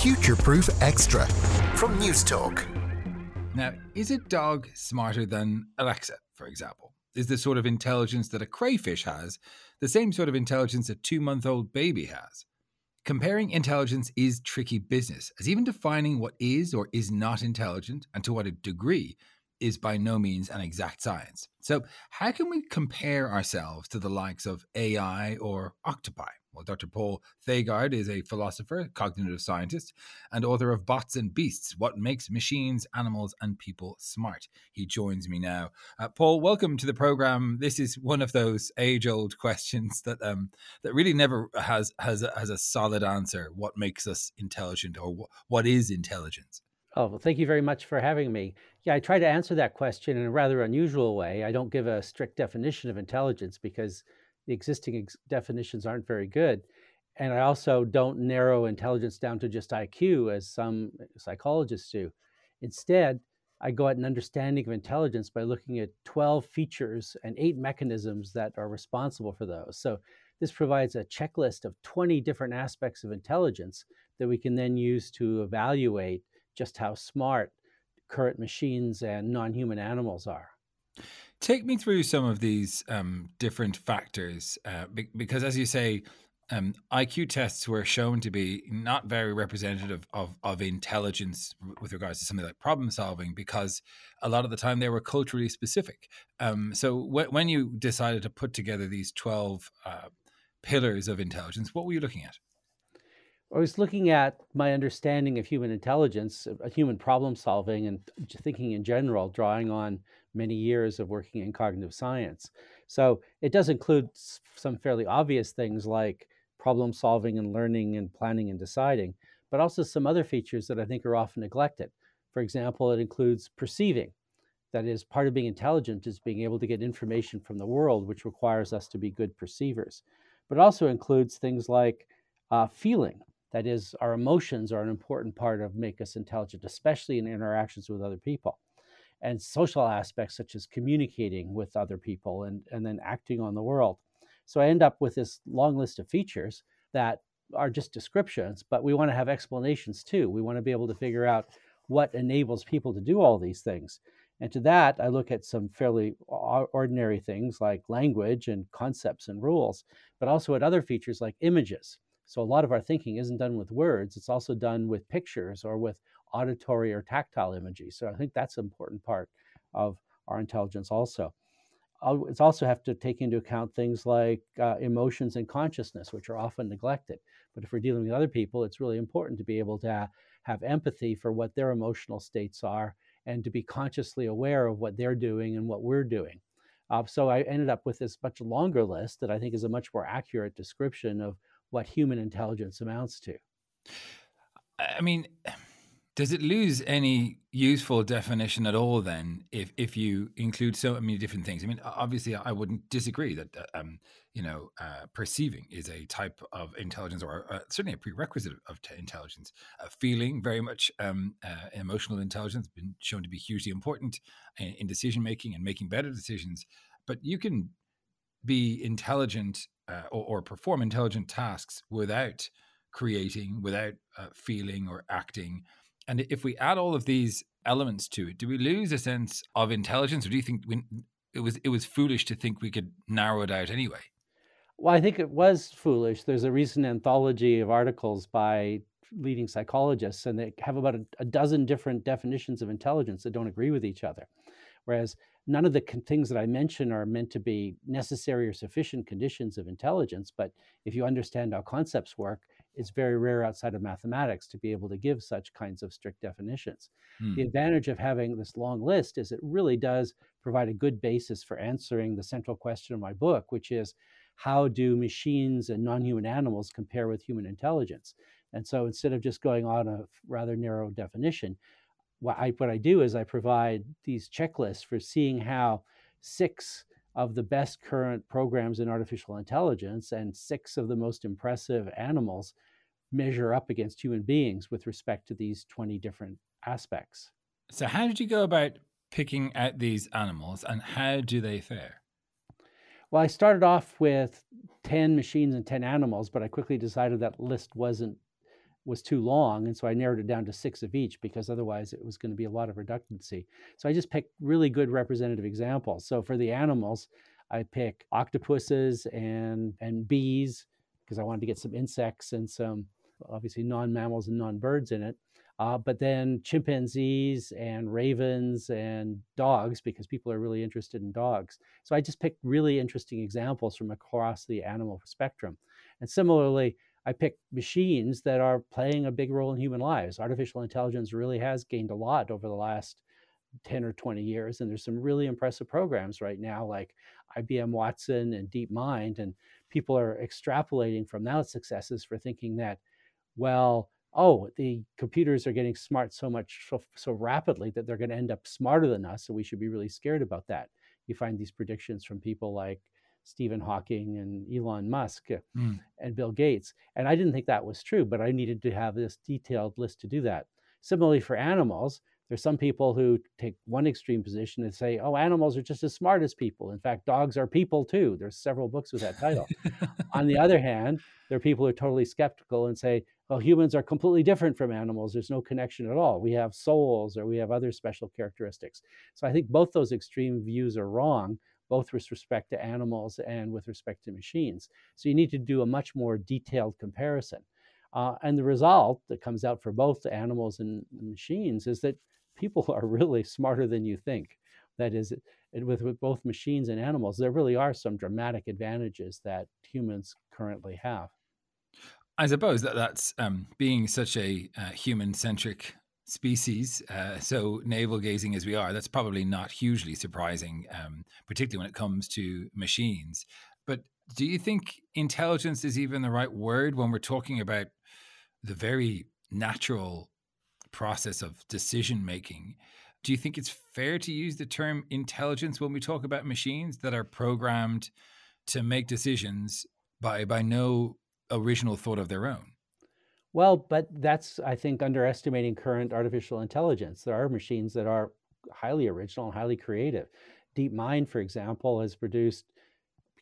Future Proof Extra from Newstalk. Now, is a dog smarter than Alexa, for example? Is the sort of intelligence that a crayfish has the same sort of intelligence a two month old baby has? Comparing intelligence is tricky business, as even defining what is or is not intelligent and to what a degree is by no means an exact science. So, how can we compare ourselves to the likes of AI or octopi? Well, Dr. Paul Thagard is a philosopher, cognitive scientist, and author of Bots and Beasts What Makes Machines, Animals, and People Smart. He joins me now. Uh, Paul, welcome to the program. This is one of those age old questions that um, that really never has, has, a, has a solid answer. What makes us intelligent or wh- what is intelligence? Oh, well, thank you very much for having me. Yeah, I try to answer that question in a rather unusual way. I don't give a strict definition of intelligence because the existing ex- definitions aren't very good. And I also don't narrow intelligence down to just IQ as some eh, psychologists do. Instead, I go at an understanding of intelligence by looking at 12 features and eight mechanisms that are responsible for those. So, this provides a checklist of 20 different aspects of intelligence that we can then use to evaluate just how smart current machines and non human animals are. Take me through some of these um, different factors, uh, be- because as you say, um, IQ tests were shown to be not very representative of, of intelligence with regards to something like problem solving, because a lot of the time they were culturally specific. Um, so when you decided to put together these 12 uh, pillars of intelligence, what were you looking at? I was looking at my understanding of human intelligence, uh, human problem solving, and thinking in general, drawing on many years of working in cognitive science. So it does include some fairly obvious things like problem solving and learning and planning and deciding, but also some other features that I think are often neglected. For example, it includes perceiving. That is, part of being intelligent is being able to get information from the world, which requires us to be good perceivers. But it also includes things like uh, feeling that is, our emotions are an important part of make us intelligent, especially in interactions with other people. And social aspects such as communicating with other people and, and then acting on the world. So I end up with this long list of features that are just descriptions, but we want to have explanations too. We want to be able to figure out what enables people to do all these things. And to that, I look at some fairly ordinary things like language and concepts and rules, but also at other features like images. So a lot of our thinking isn't done with words, it's also done with pictures or with auditory or tactile imagery. So I think that's an important part of our intelligence also. It's also have to take into account things like uh, emotions and consciousness, which are often neglected. But if we're dealing with other people, it's really important to be able to have empathy for what their emotional states are and to be consciously aware of what they're doing and what we're doing. Uh, so I ended up with this much longer list that I think is a much more accurate description of what human intelligence amounts to. I mean, does it lose any useful definition at all then if if you include so many different things? I mean, obviously, I wouldn't disagree that uh, um, you know uh, perceiving is a type of intelligence or uh, certainly a prerequisite of t- intelligence. Uh, feeling very much um, uh, emotional intelligence has been shown to be hugely important in, in decision making and making better decisions. But you can be intelligent uh, or, or, perform intelligent tasks without creating, without uh, feeling or acting. And if we add all of these elements to it, do we lose a sense of intelligence, or do you think we, it was it was foolish to think we could narrow it out anyway? Well, I think it was foolish. There's a recent anthology of articles by leading psychologists, and they have about a, a dozen different definitions of intelligence that don't agree with each other. Whereas none of the con- things that I mention are meant to be necessary or sufficient conditions of intelligence. But if you understand how concepts work, it's very rare outside of mathematics to be able to give such kinds of strict definitions. Hmm. The advantage of having this long list is it really does provide a good basis for answering the central question of my book, which is how do machines and non human animals compare with human intelligence? And so instead of just going on a rather narrow definition, what I, what I do is I provide these checklists for seeing how six of the best current programs in artificial intelligence and six of the most impressive animals measure up against human beings with respect to these 20 different aspects. So, how did you go about picking out these animals and how do they fare? Well, I started off with 10 machines and 10 animals, but I quickly decided that list wasn't was too long. And so I narrowed it down to six of each because otherwise it was going to be a lot of redundancy. So I just picked really good representative examples. So for the animals, I pick octopuses and, and bees because I wanted to get some insects and some obviously non mammals and non birds in it. Uh, but then chimpanzees and ravens and dogs because people are really interested in dogs. So I just picked really interesting examples from across the animal spectrum. And similarly, I pick machines that are playing a big role in human lives. Artificial intelligence really has gained a lot over the last 10 or 20 years. And there's some really impressive programs right now, like IBM Watson and DeepMind. And people are extrapolating from those successes for thinking that, well, oh, the computers are getting smart so much so, so rapidly that they're going to end up smarter than us. So we should be really scared about that. You find these predictions from people like Stephen Hawking and Elon Musk mm. and Bill Gates. And I didn't think that was true, but I needed to have this detailed list to do that. Similarly, for animals, there's some people who take one extreme position and say, oh, animals are just as smart as people. In fact, dogs are people too. There's several books with that title. On the other hand, there are people who are totally skeptical and say, well, humans are completely different from animals. There's no connection at all. We have souls or we have other special characteristics. So I think both those extreme views are wrong, both with respect to animals and with respect to machines. So you need to do a much more detailed comparison. Uh, and the result that comes out for both animals and machines is that people are really smarter than you think. That is, with, with both machines and animals, there really are some dramatic advantages that humans currently have. I suppose that that's um, being such a uh, human centric species, uh, so navel gazing as we are, that's probably not hugely surprising, um, particularly when it comes to machines. But do you think intelligence is even the right word when we're talking about the very natural process of decision making? Do you think it's fair to use the term intelligence when we talk about machines that are programmed to make decisions by by no original thought of their own? Well, but that's, I think, underestimating current artificial intelligence. There are machines that are highly original and highly creative. DeepMind, for example, has produced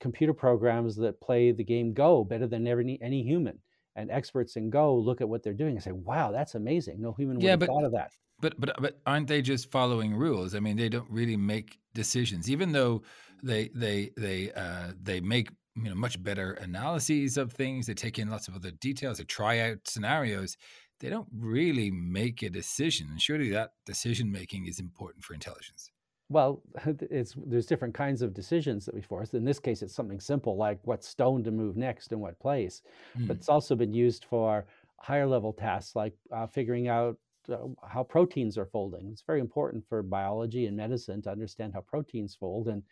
computer programs that play the game Go better than any, any human. And experts in Go look at what they're doing and say, "Wow, that's amazing! No human would yeah, have but, thought of that." But but but aren't they just following rules? I mean, they don't really make decisions, even though they they they uh, they make you know much better analyses of things they take in lots of other details they try out scenarios they don't really make a decision and surely that decision making is important for intelligence well it's there's different kinds of decisions that we force in this case it's something simple like what stone to move next in what place mm. but hmm. it's also been used for higher level tasks like uh, figuring out uh, how proteins are folding it's very important for biology and medicine to understand how proteins fold and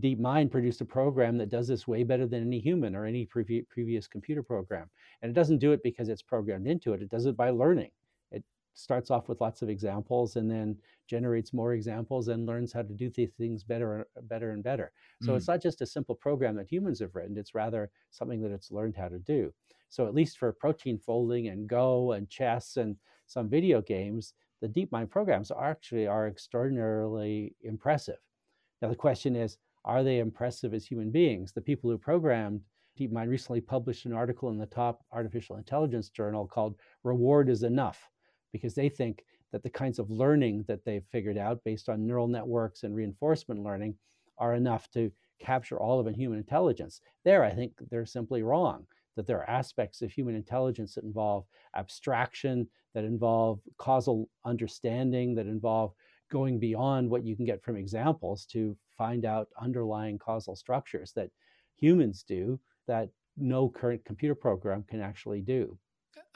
DeepMind produced a program that does this way better than any human or any previ- previous computer program. And it doesn't do it because it's programmed into it, it does it by learning. It starts off with lots of examples and then generates more examples and learns how to do these things better, and better and better. So mm. it's not just a simple program that humans have written, it's rather something that it's learned how to do. So at least for protein folding and Go and chess and some video games, the DeepMind programs are actually are extraordinarily impressive. Now the question is, are they impressive as human beings? The people who programmed DeepMind recently published an article in the top artificial intelligence journal called Reward is Enough, because they think that the kinds of learning that they've figured out based on neural networks and reinforcement learning are enough to capture all of human intelligence. There, I think they're simply wrong, that there are aspects of human intelligence that involve abstraction, that involve causal understanding, that involve going beyond what you can get from examples to find out underlying causal structures that humans do that no current computer program can actually do.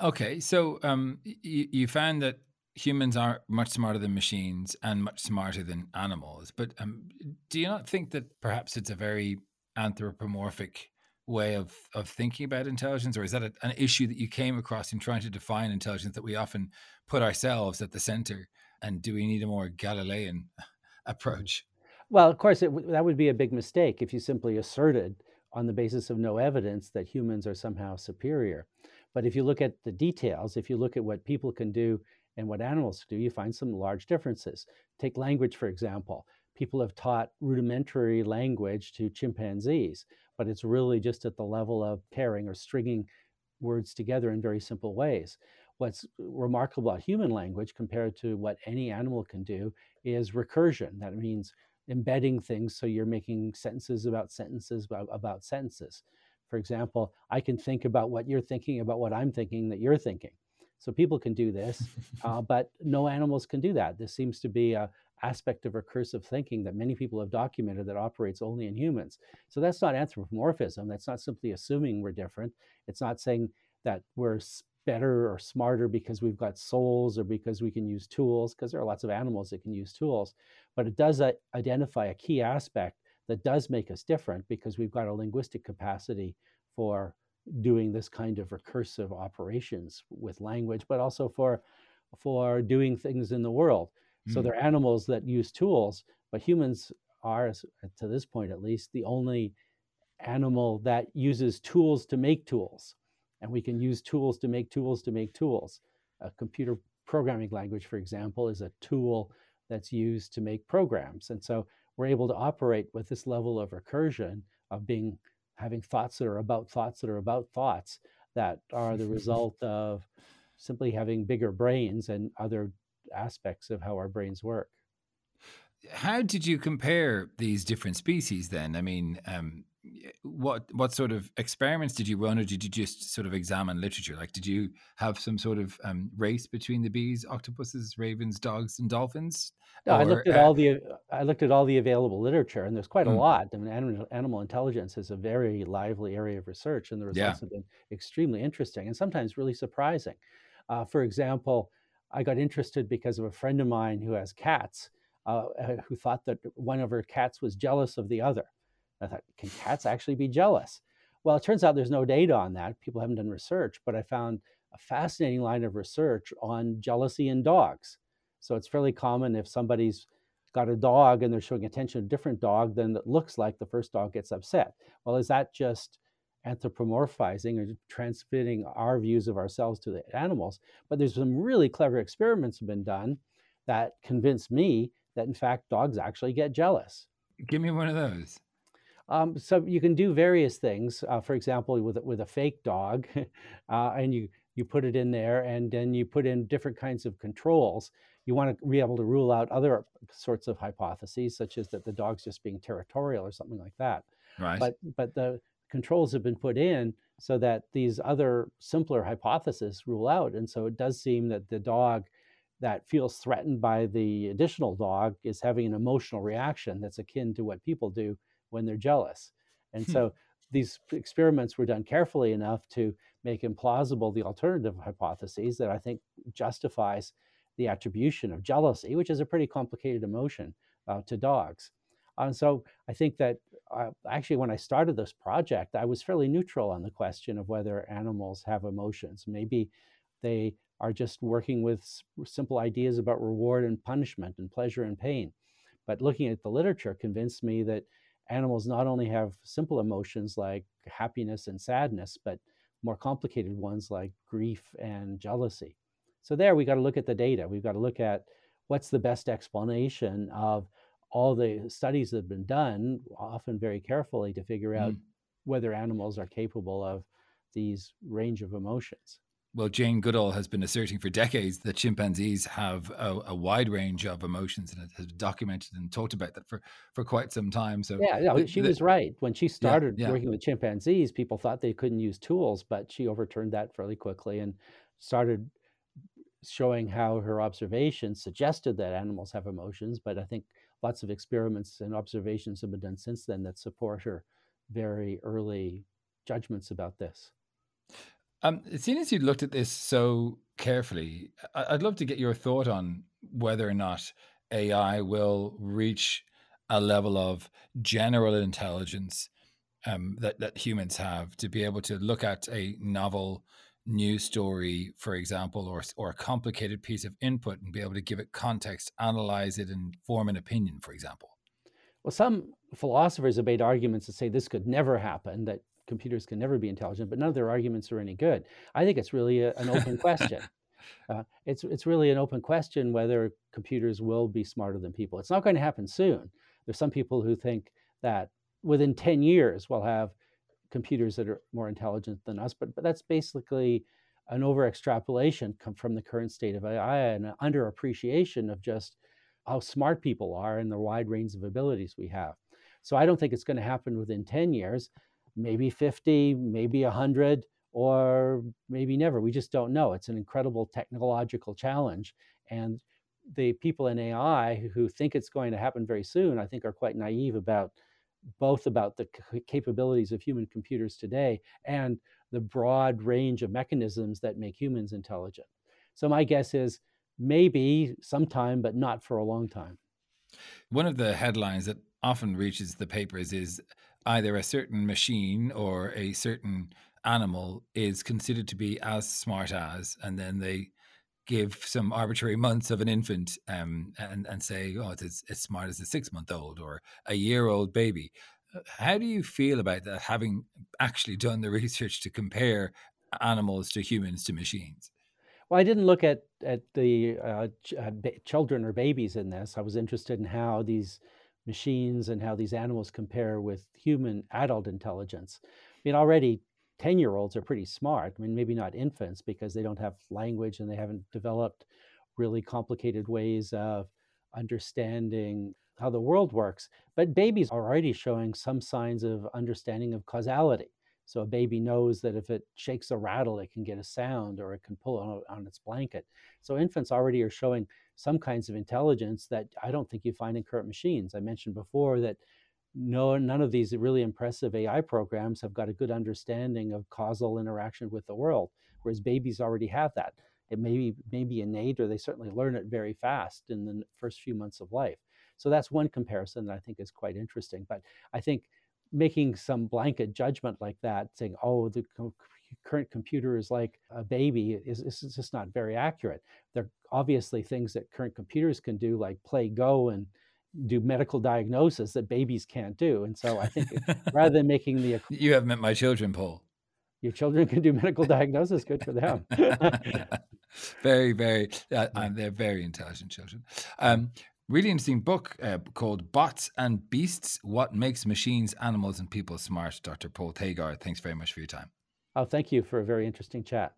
Okay, so um, you, you found that humans are much smarter than machines and much smarter than animals. But um, do you not think that perhaps it's a very anthropomorphic way of of thinking about intelligence, or is that a, an issue that you came across in trying to define intelligence that we often put ourselves at the center? And do we need a more Galilean approach? Well, of course, it, that would be a big mistake if you simply asserted on the basis of no evidence that humans are somehow superior. But if you look at the details, if you look at what people can do and what animals do, you find some large differences. Take language, for example. People have taught rudimentary language to chimpanzees, but it's really just at the level of pairing or stringing words together in very simple ways. What's remarkable about human language compared to what any animal can do is recursion. That means embedding things so you're making sentences about sentences about, about sentences. For example, I can think about what you're thinking about what I'm thinking that you're thinking. So people can do this, uh, but no animals can do that. This seems to be a aspect of recursive thinking that many people have documented that operates only in humans. So that's not anthropomorphism. That's not simply assuming we're different. It's not saying that we're better or smarter because we've got souls or because we can use tools, because there are lots of animals that can use tools. But it does uh, identify a key aspect that does make us different because we've got a linguistic capacity for doing this kind of recursive operations with language, but also for for doing things in the world. Mm. So they're animals that use tools, but humans are, to this point at least, the only animal that uses tools to make tools. And we can use tools to make tools to make tools. A computer programming language, for example, is a tool that's used to make programs. And so we're able to operate with this level of recursion of being having thoughts that are about thoughts that are about thoughts that are the result of simply having bigger brains and other aspects of how our brains work. How did you compare these different species then? I mean, um, what what sort of experiments did you run, or did you just sort of examine literature? Like, did you have some sort of um, race between the bees, octopuses, ravens, dogs, and dolphins? No, or, I looked at uh, all the I looked at all the available literature, and there's quite a mm. lot. I mean, animal, animal intelligence is a very lively area of research, and the results yeah. have been extremely interesting and sometimes really surprising. Uh, for example, I got interested because of a friend of mine who has cats, uh, who thought that one of her cats was jealous of the other. I thought, can cats actually be jealous? Well, it turns out there's no data on that. People haven't done research, but I found a fascinating line of research on jealousy in dogs. So it's fairly common if somebody's got a dog and they're showing attention to a different dog, then it looks like the first dog gets upset. Well, is that just anthropomorphizing or transmitting our views of ourselves to the animals? But there's some really clever experiments have been done that convince me that in fact dogs actually get jealous. Give me one of those. Um, so you can do various things. Uh, for example, with with a fake dog, uh, and you you put it in there, and then you put in different kinds of controls. You want to be able to rule out other sorts of hypotheses, such as that the dog's just being territorial or something like that. Right. But but the controls have been put in so that these other simpler hypotheses rule out, and so it does seem that the dog that feels threatened by the additional dog is having an emotional reaction that's akin to what people do when they're jealous. And hmm. so these experiments were done carefully enough to make implausible the alternative hypotheses that I think justifies the attribution of jealousy, which is a pretty complicated emotion, uh, to dogs. And so I think that uh, actually, when I started this project, I was fairly neutral on the question of whether animals have emotions. Maybe they are just working with simple ideas about reward and punishment and pleasure and pain. But looking at the literature convinced me that animals not only have simple emotions like happiness and sadness, but more complicated ones like grief and jealousy. So, there we got to look at the data. We've got to look at what's the best explanation of all the studies that have been done, often very carefully, to figure out mm. whether animals are capable of these range of emotions. Well, Jane Goodall has been asserting for decades that chimpanzees have a, a, wide range of emotions and has documented and talked about that for, for quite some time. So yeah, no, she the, was right. When she started yeah, yeah. working with chimpanzees, people thought they couldn't use tools, but she overturned that fairly quickly and started showing how her observations suggested that animals have emotions. But I think lots of experiments and observations have been done since then that support her very early judgments about this. Um, seeing as you looked at this so carefully, I'd love to get your thought on whether or not AI will reach a level of general intelligence um, that that humans have to be able to look at a novel news story, for example, or or a complicated piece of input and be able to give it context, analyze it, and form an opinion, for example. Well, some philosophers have made arguments to say this could never happen, that computers can never be intelligent, but none of their arguments are any good. I think it's really a, an open question. Uh, it's it's really an open question whether computers will be smarter than people. It's not going to happen soon. There's some people who think that within 10 years we'll have computers that are more intelligent than us, but, but that's basically an over extrapolation from the current state of AI and an underappreciation of just how smart people are and the wide range of abilities we have. So I don't think it's going to happen within 10 years, maybe 50, maybe 100, or maybe never. We just don't know. It's an incredible technological challenge. And the people in AI who think it's going to happen very soon, I think, are quite naive about both about the capabilities of human computers today and the broad range of mechanisms that make humans intelligent. So my guess is maybe sometime, but not for a long time. One of the headlines that often reaches the papers is either a certain machine or a certain animal is considered to be as smart as, and then they give some arbitrary months of an infant um, and, and say, oh, it's as smart as a six month old or a year old baby. Uh, how do you feel about that, having actually done the research to compare animals to humans to machines? Well, I didn't look at at the uh, ch- uh, ba- children or babies in this. I was interested in how these machines and how these animals compare with human adult intelligence. I mean, already 10 year olds are pretty smart. I mean, maybe not infants because they don't have language and they haven't developed really complicated ways of understanding how the world works. But babies are already showing some signs of understanding of causality. So a baby knows that if it shakes a rattle, it can get a sound or it can pull on, on its blanket. So infants already are showing some kinds of intelligence that I don't think you find in current machines. I mentioned before that no, none of these really impressive AI programs have got a good understanding of causal interaction with the world, whereas babies already have that. It may be, may be innate, or they certainly learn it very fast in the first few months of life. So that's one comparison that I think is quite interesting. But I think making some blanket judgment like that, saying, "Oh, the co- current computer is like a baby," is, is just not very accurate. There are obviously things that current computers can do, like play Go and do medical diagnosis that babies can't do. And so I think rather than making the you have met my children, Paul. Your children can do medical diagnosis. Good for them. very, very. Uh, they're very intelligent children. Um, really interesting book uh, called Bots and Beasts What Makes Machines, Animals, and People Smart. Dr. Paul Thagard, thanks very much for your time. Oh, thank you for a very interesting chat.